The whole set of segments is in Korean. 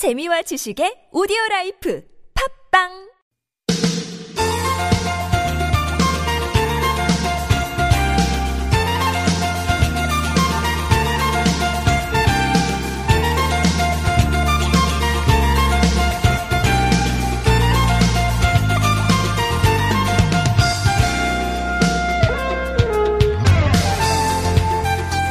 재미와 지식의 오디오 라이프. 팝빵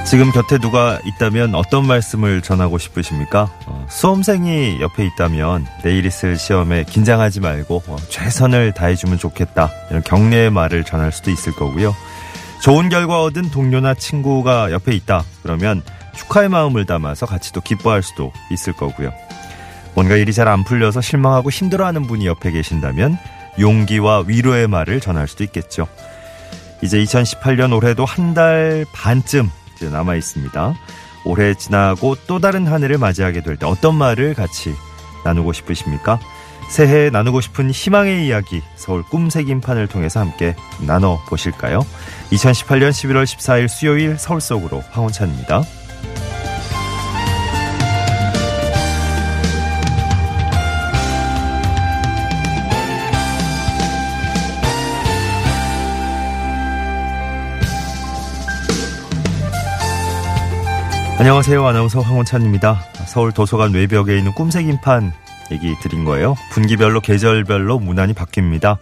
지금 곁에 누가 있다면 어떤 말씀을 전하고 싶으십니까? 어, 수험생이 옆에 있다면 내일 있을 시험에 긴장하지 말고 어, 최선을 다해주면 좋겠다. 이런 격려의 말을 전할 수도 있을 거고요. 좋은 결과 얻은 동료나 친구가 옆에 있다. 그러면 축하의 마음을 담아서 같이 또 기뻐할 수도 있을 거고요. 뭔가 일이 잘 안 풀려서 실망하고 힘들어하는 분이 옆에 계신다면 용기와 위로의 말을 전할 수도 있겠죠. 이제 2018년 올해도 한 달 반쯤 이제 남아 있습니다. 올해 지나고 또 다른 한 해를 맞이하게 될 때 어떤 말을 같이 나누고 싶으십니까? 새해에 나누고 싶은 희망의 이야기 서울 꿈새김판을 통해서 함께 나눠 보실까요? 2018년 11월 14일 수요일 서울 속으로 황원찬입니다. 안녕하세요. 아나운서 황원찬입니다. 서울 도서관 외벽에 있는 꿈새김판 얘기 드린 거예요. 분기별로 계절별로 문안이 바뀝니다.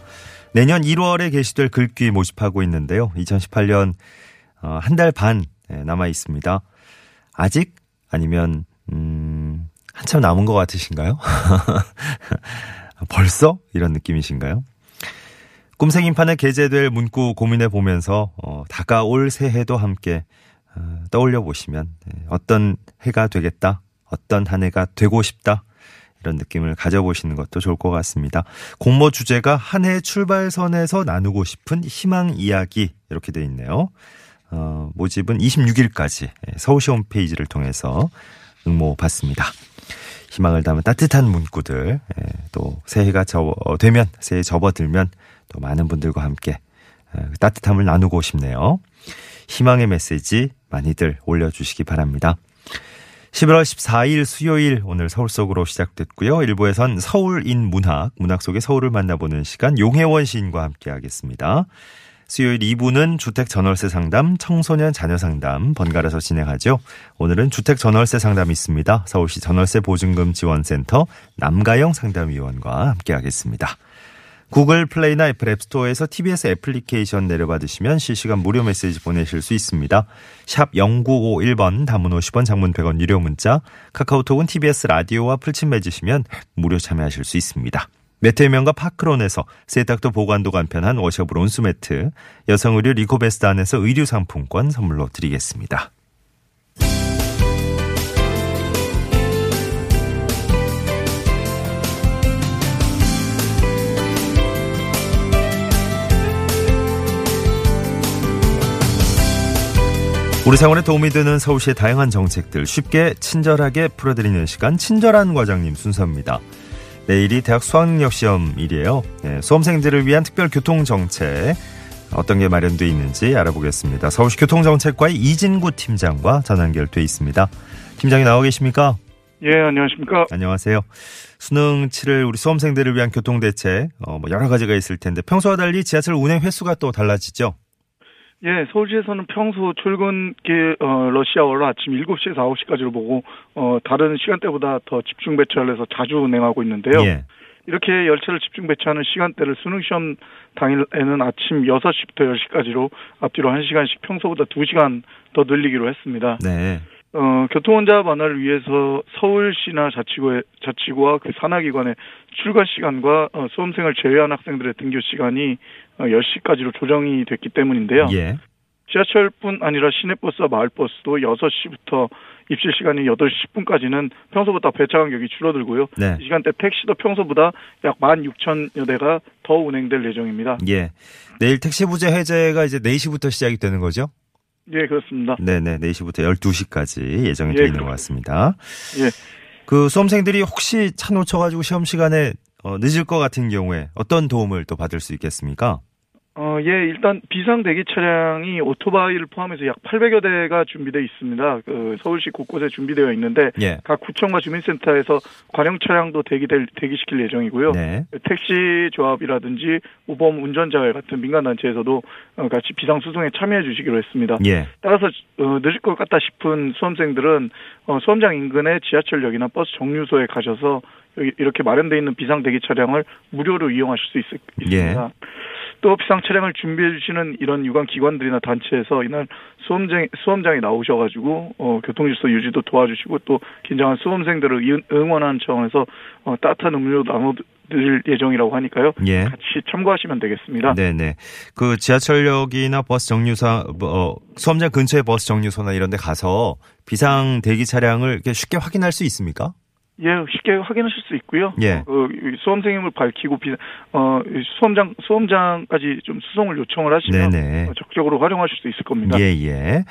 내년 1월에 게시될 글귀 모집하고 있는데요. 2018년 어, 한달 반 남아 있습니다. 아직 아니면 음, 한참 남은 것 같으신가요? 벌써 이런 느낌이신가요? 꿈생인판에 게재될 문구 고민해 보면서 어, 다가올 새해도 함께 어, 떠올려 보시면 네, 어떤 해가 되겠다, 어떤 한 해가 되고 싶다 이런 느낌을 가져보시는 것도 좋을 것 같습니다. 공모 주제가 한 해의 출발선에서 나누고 싶은 희망 이야기 이렇게 돼 있네요. 어, 모집은 26일까지 서울시 홈페이지를 통해서 응모 받습니다. 희망을 담은 따뜻한 문구들 예, 또 새해가 저 되면 새해 접어들면 또 많은 분들과 함께 그 따뜻함을 나누고 싶네요. 희망의 메시지 많이들 올려주시기 바랍니다. 11월 14일 수요일 오늘 서울 속으로 시작됐고요. 일부에선 서울인 문학, 문학 속의 서울을 만나보는 시간 용혜원 시인과 함께 하겠습니다. 수요일 2부는 주택 전월세 상담, 청소년 자녀 상담 번갈아서 진행하죠. 오늘은 주택 전월세 상담이 있습니다. 서울시 전월세 보증금 지원센터 남가영 상담위원과 함께 하겠습니다. 구글 플레이나 애플 앱스토어에서 TBS 애플리케이션 내려받으시면 실시간 무료 메시지 보내실 수 있습니다. 샵 0951번 담은 50원 장문 100원 유료 문자 카카오톡은 TBS 라디오와 풀친 맺으시면 무료 참여하실 수 있습니다. 명가 파크론에서 세탁도 보관도 간편한 washable 온수매트 여성 의류 리코 베스띠안에서 의류 상품권 선물로 드리겠습니다. 우리 생활에 도움이 되는 서울시의 다양한 정책들 쉽게 친절하게 풀어드리는 시간 친절한 과장님 순서입니다. 내일이 대학 수학능력 시험일이에요. 네, 수험생들을 위한 특별 교통 정책 어떤 게 마련돼 있는지 알아보겠습니다. 서울시 교통정책과의 이진구 팀장과 전화 연결돼 있습니다. 팀장이 나와 계십니까? 예, 안녕하십니까? 안녕하세요. 수능 치를 우리 수험생들을 위한 교통 대책 어, 뭐 여러 가지가 있을 텐데 평소와 달리 지하철 운행 횟수가 또 달라지죠? 예, 서울시에서는 평소 출근길 어, 러시아워를 아침 7시에서 9시까지로 보고 어, 다른 시간대보다 더 집중 배차를 해서 자주 운행하고 있는데요. 예. 이렇게 열차를 집중 배차하는 시간대를 수능 시험 당일에는 아침 6시부터 10시까지로 앞뒤로 1시간씩 평소보다 2시간 더 늘리기로 했습니다. 네. 어, 교통원자 완화를 위해서 서울시나 자치구의, 자치구와 그 산하기관의 출가 시간과 어, 수험생을 제외한 학생들의 등교 시간이 어, 10시까지로 조정이 됐기 때문인데요. 예. 지하철뿐 아니라 시내버스와 마을버스도 6시부터 입실 시간이 8시 10분까지는 평소보다 배차 간격이 줄어들고요. 네. 이 시간대 택시도 평소보다 약 16,000여 대가 더 운행될 예정입니다. 예. 내일 택시 부재 해제가 이제 4시부터 시작이 되는 거죠? 예, 그렇습니다. 네네, 4시부터 12시까지 예정이 예, 되어 있는 것. 같습니다. 예. 그 수험생들이 혹시 차 놓쳐가지고 시험 시간에 어, 늦을 것 같은 경우에 어떤 도움을 또 받을 수 있겠습니까? 어, 예, 일단 비상 대기 차량이 오토바이를 포함해서 약 800여 대가 준비되어 있습니다. 그 서울시 곳곳에 준비되어 있는데 예. 각 구청과 주민센터에서 관용 차량도 대기될 대기시킬 예정이고요. 네. 택시 조합이라든지 우범 운전자회 같은 민간 단체에서도 어, 같이 비상 수송에 참여해 주시기로 했습니다. 예. 따라서 어, 늦을 것 같다 싶은 수험생들은 어, 수험장 인근의 지하철역이나 버스 정류소에 가셔서 여기 이렇게 마련되어 있는 비상 대기 차량을 무료로 이용하실 수 있, 있습니다. 예. 또 비상 차량을 준비해 주시는 이런 유관 기관들이나 단체에서 이날 수험장 수험장에 나오셔가지고 어, 교통 질서 유지도 도와주시고 또 긴장한 수험생들을 이- 응원하는 차원에서 어, 따뜻한 음료 나눠 드릴 예정이라고 하니까요. 예. 같이 참고하시면 되겠습니다. 네네. 그 지하철역이나 버스 정류소, 뭐, 어, 수험장 근처의 버스 정류소나 이런 데 가서 비상 대기 차량을 이렇게 쉽게 확인할 수 있습니까? 예, 쉽게 확인하실 수 있고요. 예. 그 수험생임을 밝히고 비, 어, 이 수험장 수험장까지 좀 수송을 요청을 하시면 네네. 어, 적극적으로 활용하실 수 있을 겁니다. 예, 예.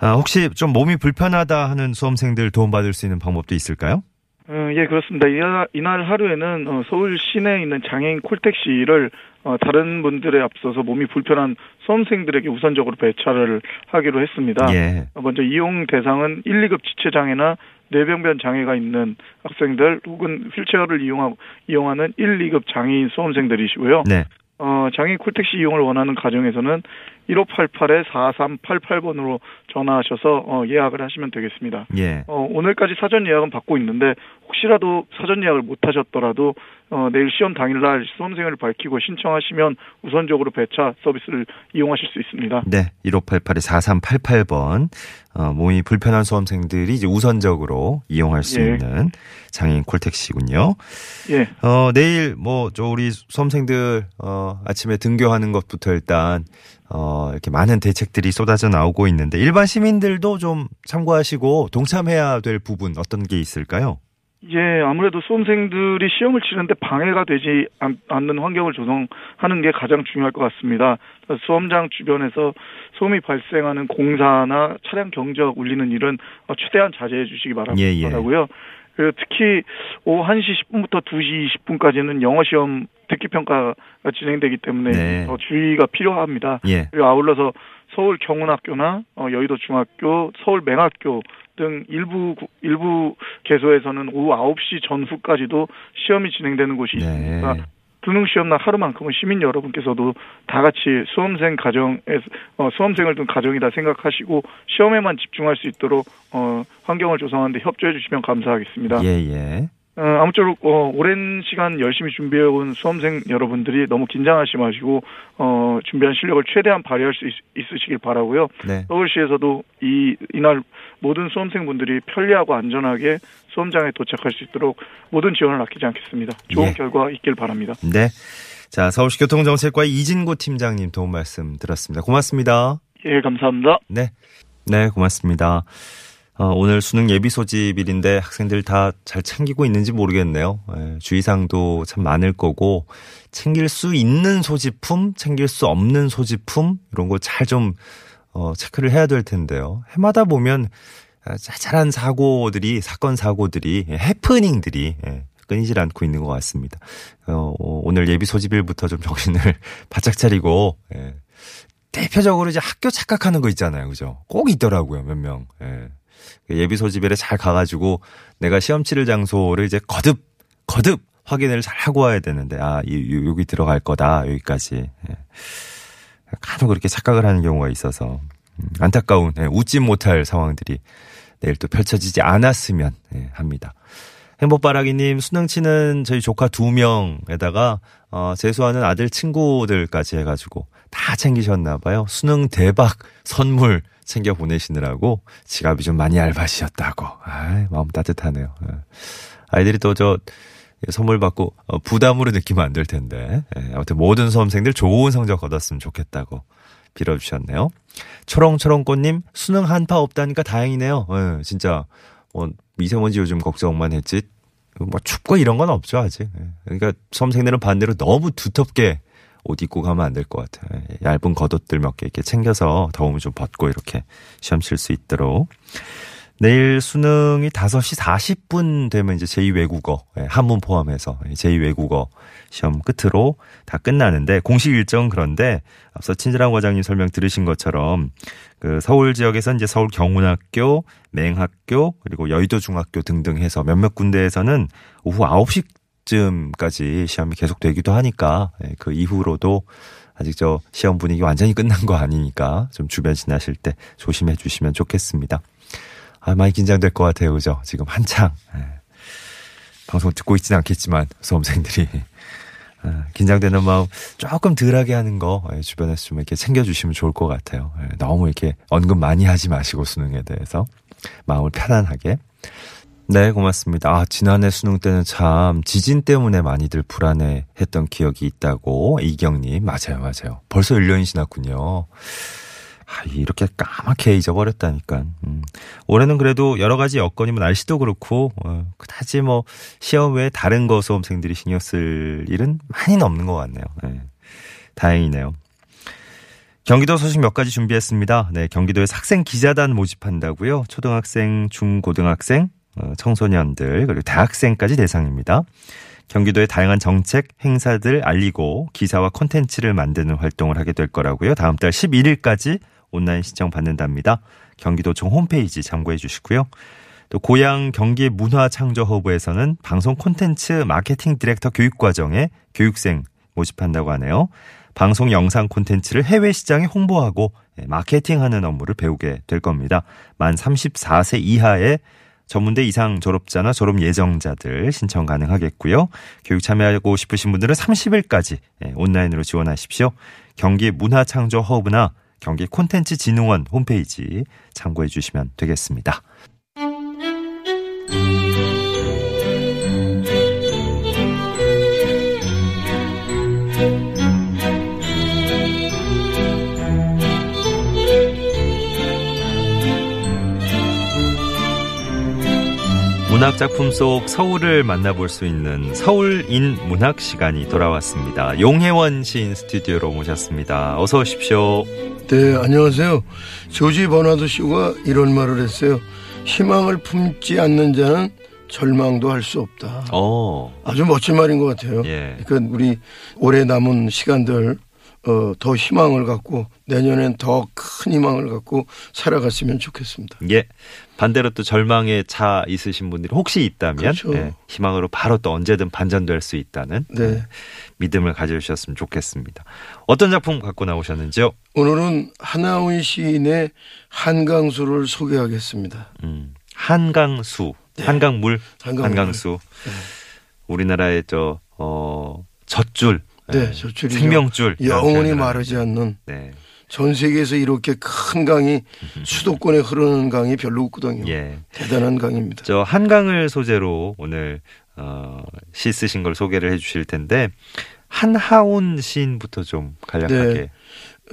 아, 혹시 좀 몸이 불편하다 하는 수험생들 도움받을 수 있는 방법도 있을까요? 어, 예, 그렇습니다. 이날, 이날 하루에는 어, 서울 시내에 있는 장애인 콜택시를 어, 다른 분들에 앞서서 몸이 불편한 수험생들에게 우선적으로 배차를 하기로 했습니다. 예. 어, 먼저 이용 대상은 1, 2급 지체장애나 뇌병변 장애가 있는 학생들 혹은 휠체어를 이용하고 이용하는 1, 2급 장애인 수험생들이시고요. 네. 어, 장애인 콜택시 이용을 원하는 가정에서는 1588에 4388번으로 전화하셔서 어, 예약을 하시면 되겠습니다. 예. 어, 오늘까지 사전 예약은 받고 있는데 혹시라도 사전 예약을 못 하셨더라도 어, 내일 시험 당일날 수험생을 밝히고 신청하시면 우선적으로 배차 서비스를 이용하실 수 있습니다. 네. 1588에 4388번. 어, 몸이 불편한 수험생들이 이제 우선적으로 이용할 수 예. 있는 장애인 콜택시군요. 예, 어, 내일 뭐, 저 우리 수험생들, 어, 아침에 등교하는 것부터 일단, 어, 이렇게 많은 대책들이 쏟아져 나오고 있는데 일반 시민들도 좀 참고하시고 동참해야 될 부분 어떤 게 있을까요? 예, 아무래도 수험생들이 시험을 치는데 방해가 되지 않, 는 환경을 조성하는 게 가장 중요할 것 같습니다. 수험장 주변에서 소음이 발생하는 공사나 차량 경적 울리는 일은 어, 최대한 자제해 주시기 바라- 예, 예. 특히 오후 1시 10분부터 2시 20분까지는 영어 시험 듣기 평가가 진행되기 때문에 네. 더 주의가 필요합니다. 예. 그리고 아울러서 서울 경운학교나 어, 여의도 중학교, 서울 맹학교 등 일부 구- 일부 개소에서는 오후 9시 전후까지도 시험이 진행되는 곳이 네. 있으니까 수능 시험 날 하루만큼은 시민 여러분께서도 다 같이 수험생 가정에 어, 수험생을 둔 가정이다 생각하시고 시험에만 집중할 수 있도록 어, 환경을 조성하는데 협조해 주시면 감사하겠습니다. 예, 예. 어, 아무쪼록 어, 오랜 시간 열심히 준비해온 수험생 여러분들이 너무 긴장하지 마시고 어, 준비한 실력을 최대한 발휘할 수 있, 으시길 바라고요. 네. 서울시에서도 이 이날 모든 수험생분들이 편리하고 안전하게 수험장에 도착할 수 있도록 모든 지원을 아끼지 않겠습니다. 좋은 예. 결과 있길 바랍니다. 네. 자, 서울시 교통정책과 이진구 팀장님 도움 말씀 들었습니다. 고맙습니다. 예, 감사합니다. 네. 네, 고맙습니다. 어, 오늘 수능 예비 소집일인데 학생들 다 잘 챙기고 있는지 모르겠네요. 예, 주의사항도 참 많을 거고 챙길 수 있는 소지품, 챙길 수 없는 소지품 이런 거 잘 좀 어, 체크를 해야 될 텐데요. 해마다 보면 아, 자잘한 사고들이 사건 사고들이 예, 해프닝들이 예, 끊이질 않고 있는 것 같습니다. 어, 오늘 예비 소집일부터 좀 정신을 바짝 차리고 예, 대표적으로 이제 학교 착각하는 거 있잖아요. 그죠? 꼭 있더라고요, 몇 명. 예. 예비 소집일에 잘 가가지고 내가 시험 치를 장소를 이제 거듭, 거듭 확인을 잘 하고 와야 되는데, 아, 이, 요- 여기 들어갈 거다, 여기까지. 예. 간혹 그렇게 착각을 하는 경우가 있어서, 음, 안타까운, 예, 웃지 못할 상황들이 내일 또 펼쳐지지 않았으면 예, 합니다. 행복바라기님 수능 치는 저희 조카 두 명에다가 어, 재수하는 아들 친구들까지 해가지고 다 챙기셨나 봐요. 수능 대박 선물 챙겨 보내시느라고 지갑이 좀 많이 얇아지셨다고. 아, 마음 따뜻하네요. 예. 아이들이 또 저 선물 받고 어, 부담으로 느끼면 안 될 텐데. 예, 아무튼 모든 수험생들 좋은 성적 거뒀으면 좋겠다고 빌어주셨네요. 초롱초롱꽃님 수능 한파 없다니까 다행이네요. 예, 진짜 뭐 미세먼지 요즘 걱정만 했지 뭐 춥고 이런 건 없죠 아직. 예. 그러니까 수험생들은 반대로 너무 두텁게 옷 입고 가면 안 될 것 같아요. 예, 얇은 겉옷들 몇 개 이렇게 챙겨서 더우면 좀 벗고 이렇게 시험 칠 수 있도록. 내일 수능이 5시 40분 되면 이제 제2외국어, 예, 한문 포함해서 제2외국어 시험 끝으로 다 끝나는데 공식 일정 그런데 앞서 친절한 과장님 설명 들으신 것처럼 그 서울 지역에서 이제 서울 경운학교, 맹학교, 그리고 여의도 중학교 등등 해서 몇몇 군데에서는 오후 9시 쯤까지 시험이 계속되기도 하니까 예, 그 이후로도 아직 저 시험 분위기 완전히 끝난 거 아니니까 좀 주변 지나실 때 조심해 주시면 좋겠습니다. 아, 많이 긴장될 것 같아요. 그죠? 지금 한창. 예. 방송 듣고 있지는 않겠지만, 수험생들이. 아, 긴장되는 마음 조금 덜하게 하는 거 예, 주변에서 좀 이렇게 챙겨주시면 좋을 것 같아요. 예, 너무 이렇게 언급 많이 하지 마시고 수능에 대해서 마음을 편안하게. 네, 고맙습니다. 아, 지난해 수능 때는 참 지진 때문에 많이들 불안해 했던 기억이 있다고 이경님. 맞아요, 맞아요. 벌써 1년이 지났군요. 아, 이렇게 까맣게 잊어버렸다니까. 음. 올해는 그래도 여러 가지 여건이 뭐 날씨도 그렇고, 어, 그다지 뭐 시험 외에 다른 거 수험생들이 신경 쓸 일은 많이는 없는 것 같네요. 네. 다행이네요. 경기도 소식 몇 가지 준비했습니다. 네, 경기도에서 학생 기자단 모집한다고요. 초등학생, 중고등학생, 어, 청소년들, 그리고 대학생까지 대상입니다. 경기도의 다양한 정책, 행사들 알리고 기사와 콘텐츠를 만드는 활동을 하게 될 거라고요. 다음 달 11일까지 온라인 신청 받는답니다. 경기도청 홈페이지 참고해 주시고요. 또 고향 경기 문화 창조 허브에서는 방송 콘텐츠 마케팅 디렉터 교육 과정에 교육생 모집한다고 하네요. 방송 영상 콘텐츠를 해외 시장에 홍보하고 예, 마케팅하는 업무를 배우게 될 겁니다. 만 34세 이하의 전문대 이상 졸업자나 졸업 예정자들 신청 가능하겠고요. 교육 참여하고 싶으신 분들은 30일까지 예, 온라인으로 지원하십시오. 경기 문화창조 허브나 경기 콘텐츠 진흥원 홈페이지 참고해 주시면 되겠습니다. 문학 작품 속 서울을 만나볼 수 있는 서울인 문학 시간이 돌아왔습니다. 용혜원 시인 스튜디오로 모셨습니다. 어서 오십시오. 네, 안녕하세요. 조지 버나드 쇼가 이런 말을 했어요. 희망을 품지 않는 자는 절망도 할 수 없다. 어. 아주 멋진 말인 것 같아요. 예. 그러니까 우리 올해 남은 시간들 어, 더 희망을 갖고 내년엔 더 큰 희망을 갖고 살아갔으면 좋겠습니다. 예. 반대로 또 절망에 차 있으신 분들이 혹시 있다면 그렇죠. 예, 희망으로 바로 또 언제든 반전될 수 있다는 네. 예, 믿음을 가져주셨으면 좋겠습니다. 어떤 작품 갖고 나오셨는지요? 오늘은 하나훈 시인의 한강수를 소개하겠습니다. 음, 한강수, 한강물, 네. 한강물. 한강수. 우리나라의 저 어, 젖줄, 네, 예, 젖줄이죠. 생명줄, 영원히 이런 마르지 않는 네, 전 세계에서 이렇게 큰 강이 수도권에 흐르는 강이 별로 없거든요. 예. 대단한 강입니다. 저 한강을 소재로 오늘 어, 시 쓰신 걸 소개를 해 주실 텐데 한하온 시인부터 좀 간략하게.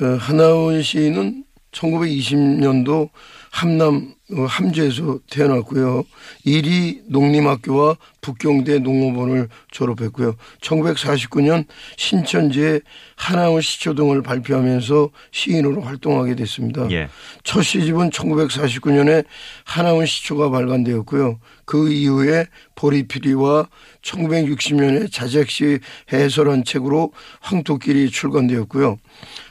어, 하나훈 시인은 1920년도 함남 어, 함주에서 태어났고요. 이리 농림학교와 북경대 농업원을 졸업했고요. 1949년 신천지에 하나훈 시초 등을 발표하면서 시인으로 활동하게 됐습니다. 예. 첫 시집은 1949년에 하나훈 시초가 발간되었고요. 그 이후에 보리피리와 1960년에 자작시 해설한 책으로 황토끼리 출간되었고요.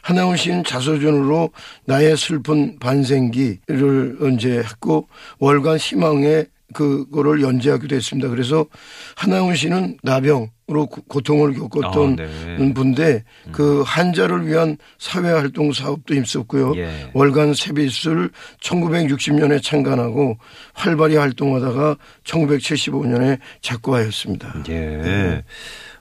하나훈 씨는 자서전으로 나의 슬픈 반생기를 언제 했고 월간 희망에 그거를 연재하기도 했습니다. 그래서 하나훈 씨는 나병으로 고- 고통을 겪었던 아, 네. 분데 그 환자를 위한 사회활동 사업도 힘썼고요. 예. 월간 세비스를 1960년에 창간하고 활발히 활동하다가 1975년에 작고하였습니다. 예.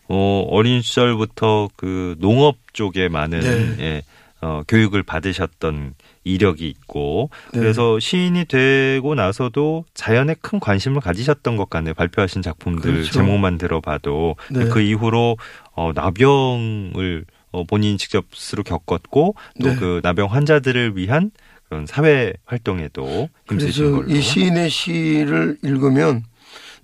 어, 어린 시절부터 그 농업 쪽에 많은 네. 예, 어, 교육을 받으셨던 이력이 있고 네. 그래서 시인이 되고 나서도 자연에 큰 관심을 가지셨던 것 같네요. 발표하신 작품들 그렇죠. 제목만 들어봐도 네. 그 이후로 어, 나병을 어, 본인이 직접 스스로 겪었고 또 네. 그 나병 환자들을 위한 그런 사회 활동에도 힘쓰신 걸로. 이 시인의 시를 읽으면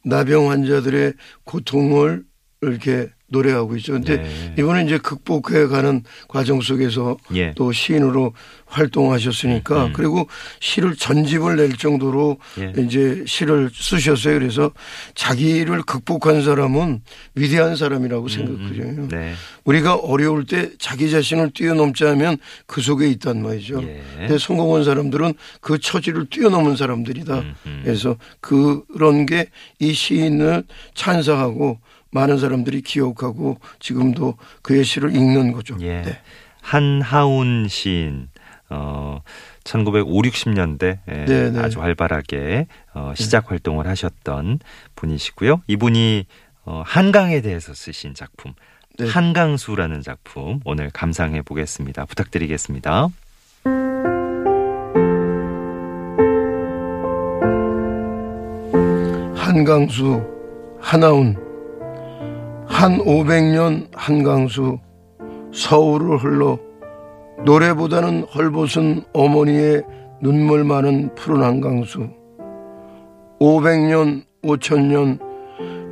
나병 환자들의 고통을 이렇게 노래하고 있죠. 근데 네. 이번에 이제 극복해 가는 과정 속에서 예. 또 시인으로 활동하셨으니까 음. 그리고 시를 전집을 낼 정도로 예. 이제 시를 쓰셨어요. 그래서 자기를 극복한 사람은 위대한 사람이라고 생각해요. 네. 우리가 어려울 때 자기 자신을 뛰어넘자 하면 그 속에 있단 말이죠. 예. 근데 성공한 사람들은 그 처지를 뛰어넘은 사람들이다. 음. 그래서 그런 게 이 시인을 찬사하고 많은 사람들이 기억하고 지금도 그의 시를 읽는 거죠. 예. 네. 한하운 시인 어 1950, 60년대 에 네, 네. 아주 활발하게 어, 시작 활동을 하셨던 분이시고요. 이분이 어, 한강에 대해서 쓰신 작품 네. 한강수라는 작품 오늘 감상해 보겠습니다. 부탁드리겠습니다. 한강수 하나운 한 500년 한강수 서울을 흘러 노래보다는 헐벗은 어머니의 눈물 많은 푸른 한강수. 500년 5천년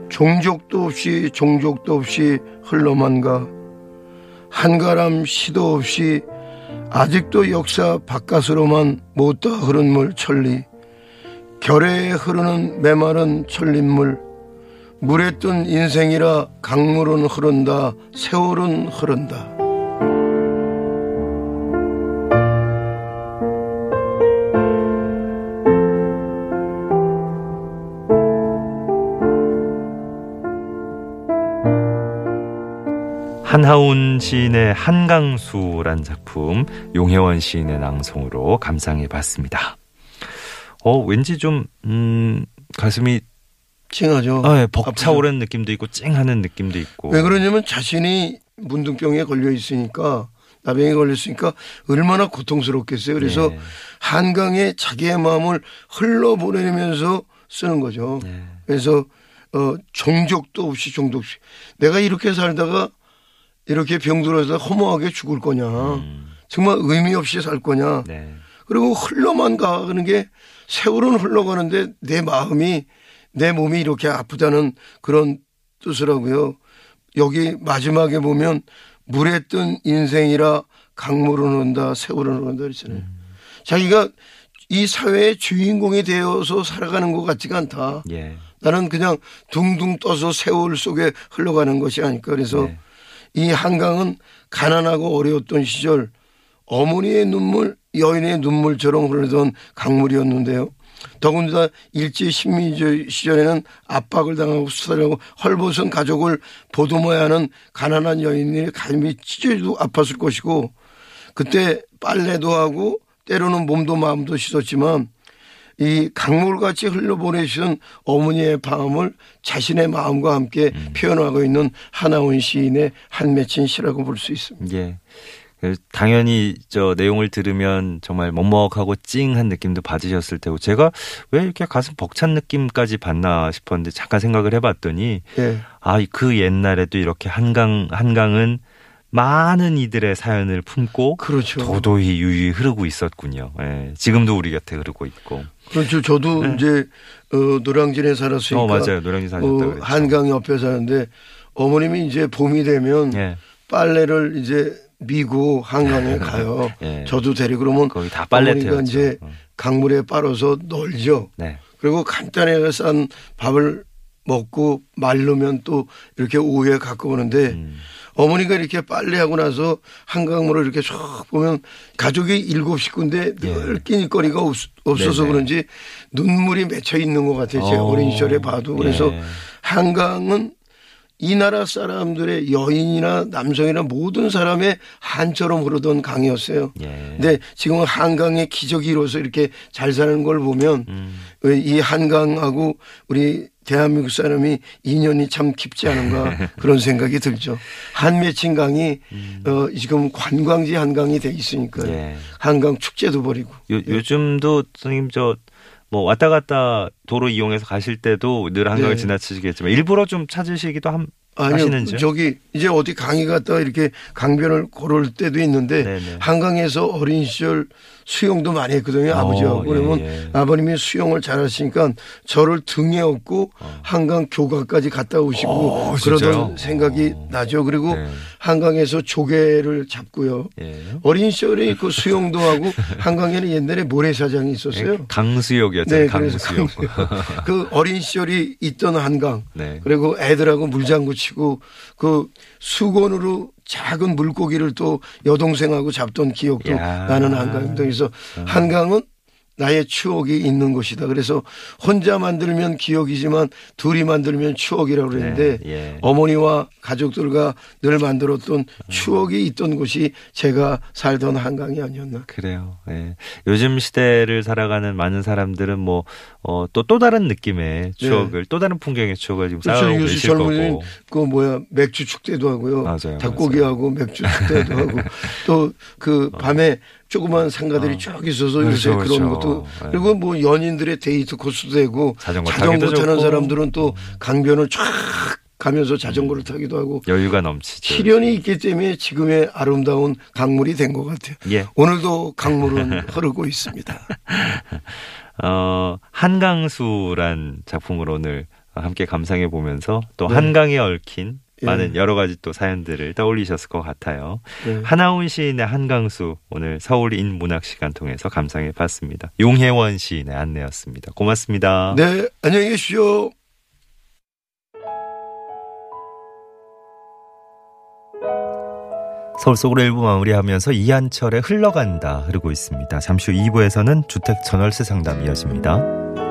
종족도 없이 종족도 없이 흘러만 가. 한가람 시도 없이 아직도 역사 바깥으로만 못다 흐른 물 천리. 결에 흐르는 메마른 천린물 물에 뜬 인생이라 강물은 흐른다 세월은 흐른다 한하운 시인의 한강수란 작품 용혜원 시인의 낭송으로 감상해 봤습니다. 어 왠지 좀 음, 가슴이 찡하죠. 아, 예, 벅차오르는 느낌도 있고 찡하는 느낌도 있고. 왜 그러냐면 자신이 문둥병에 걸려 있으니까 나병에 걸려 있으니까 얼마나 고통스럽겠어요. 그래서 네. 한강에 자기의 마음을 흘러보내면서 쓰는 거죠. 네. 그래서 어 종족도 없이 종족 없이. 내가 이렇게 살다가 이렇게 병들어서 허무하게 죽을 거냐. 음, 정말 의미 없이 살 거냐. 네. 그리고 흘러만 가는 게 세월은 흘러가는데 내 마음이 내 몸이 이렇게 아프다는 그런 뜻이라고요. 여기 마지막에 보면 물에 뜬 인생이라 강물은 흐른다 세월은 흐른다 그랬잖아요. 자기가 이 사회의 주인공이 되어서 살아가는 것 같지가 않다. 예. 나는 그냥 둥둥 떠서 세월 속에 흘러가는 것이 아닐까. 그래서 네. 이 한강은 가난하고 어려웠던 시절 어머니의 눈물, 여인의 눈물처럼 흐르던 강물이었는데요. 더군다나 일제 식민지 시절에는 압박을 당하고 수탈하고 헐벗은 가족을 보듬어야 하는 가난한 여인들의 가슴이 찢어지도 아팠을 것이고 그때 빨래도 하고 때로는 몸도 마음도 씻었지만 이 강물같이 흘러보내시는 어머니의 마음을 자신의 마음과 함께 표현하고 있는 하나원 시인의 한 맺힌 시라고 볼 수 있습니다. 예. 그 당연히 저 내용을 들으면 정말 먹먹하고 찡한 느낌도 받으셨을 테고 제가 왜 이렇게 가슴 벅찬 느낌까지 받나 싶었는데 잠깐 생각을 해봤더니 예. 아그 옛날에도 이렇게 한강 한강은 많은 이들의 사연을 품고 그렇죠. 도도히 유유히 흐르고 있었군요. 예. 지금도 우리 곁에 흐르고 있고. 그렇죠. 저도 네. 이제 어, 노량진에 살았으니까 어 맞아요. 노량진 사셨다고 어. 한강 옆에 사는데 어머님이 이제 봄이 되면 예. 빨래를 이제 미고 한강에 가요. 예. 저도 데리고 그러면 거기 다 빨래터였죠. 어머니가 이제 어. 강물에 빨아서 널죠. 네. 그리고 간단하게 싼 밥을 먹고 말르면 또 이렇게 오후에 갖고 오는데 음. 어머니가 이렇게 빨래하고 나서 한강물을 이렇게 쭉 보면 가족이 일곱 식구인데 늘 끼니거리가 없, 어서 예. 네네. 그런지 눈물이 맺혀 있는 것 같아요. 제 어. 어린 시절에 봐도. 그래서 예. 한강은 이 나라 사람들의 여인이나 남성이나 모든 사람의 한처럼 흐르던 강이었어요. 예. 근데 지금은 한강의 기적이 이루어서 이렇게 잘 사는 걸 보면 음. 이 한강하고 우리 대한민국 사람이 인연이 참 깊지 않은가 그런 생각이 들죠. 한맺힌 강이 어 지금 관광지 한강이 돼 있으니까 음. 예. 한강 축제도 벌이고 요, 요즘도 선생님 저 뭐 왔다 갔다 도로 이용해서 가실 때도 늘 한강을 네. 지나치시겠지만 일부러 좀 찾으시기도 함, 아니요 하시는지요? 저기 이제 어디 강에 갔다가 이렇게 강변을 걸을 때도 있는데 네네. 한강에서 어린 시절 수영도 많이 했거든요. 어, 아버지하고. 예, 그러면 예. 아버님이 수영을 잘하시니까 저를 등에 업고 한강 교가까지 갔다 오시고 어, 그러던 진짜요? 생각이 어. 나죠. 그리고 네. 한강에서 조개를 잡고요. 예. 어린 시절에 그 수영도 하고 한강에는 옛날에 모래사장이 있었어요. 강수욕이었잖아요. 네, 그래서 강수욕. 그 어린 시절이 있던 한강. 네. 그리고 애들하고 물장구 치고 그 수건으로 작은 물고기를 또 여동생하고 잡던 기억도 야. 나는 한강입니다. 그래서 한강은 나의 추억이 있는 곳이다. 그래서 혼자 만들면 기억이지만 둘이 만들면 추억이라고 그랬는데 네, 예. 어머니와 가족들과 늘 만들었던 추억이 있던 곳이 제가 살던 한강이 아니었나. 그래요. 예. 요즘 시대를 살아가는 많은 사람들은 뭐, 어, 또, 또 다른 느낌의 추억을, 또 다른 풍경의 추억을 지금 그렇죠. 쌓아오고 계실 젊은이는 거고. 그 뭐야 맥주 축제도 하고요. 맞아요, 닭고기하고 맥주 축제도 하고 또 그 밤에 조그만 상가들이 어. 쭉 있어서 그렇죠, 요새 그런 그렇죠. 것도 네. 그리고 뭐 연인들의 데이트 코스도 되고 자전거 자전거 타는 좋고. 사람들은 또 강변을 쫙 가면서 자전거를 타기도 하고 여유가 넘치죠. 시련이 있기 때문에 지금의 아름다운 강물이 된 것 같아요. 예. 오늘도 강물은 흐르고 있습니다. 어, 한강수란 작품을 오늘 함께 감상해 보면서 또 네. 한강에 얽힌 예. 많은 여러 가지 또 사연들을 떠올리셨을 것 같아요. 네. 하나훈 시인의 한강수 오늘 서울 인문학 시간 통해서 감상해 봤습니다. 용혜원 시인의 안내였습니다. 고맙습니다. 네, 안녕히 계십시오. 서울 속으로 일부 마무리하면서 이한철의 흘러간다 흐르고 있습니다. 잠시 후 2부에서는 주택 전월세 상담 이어집니다.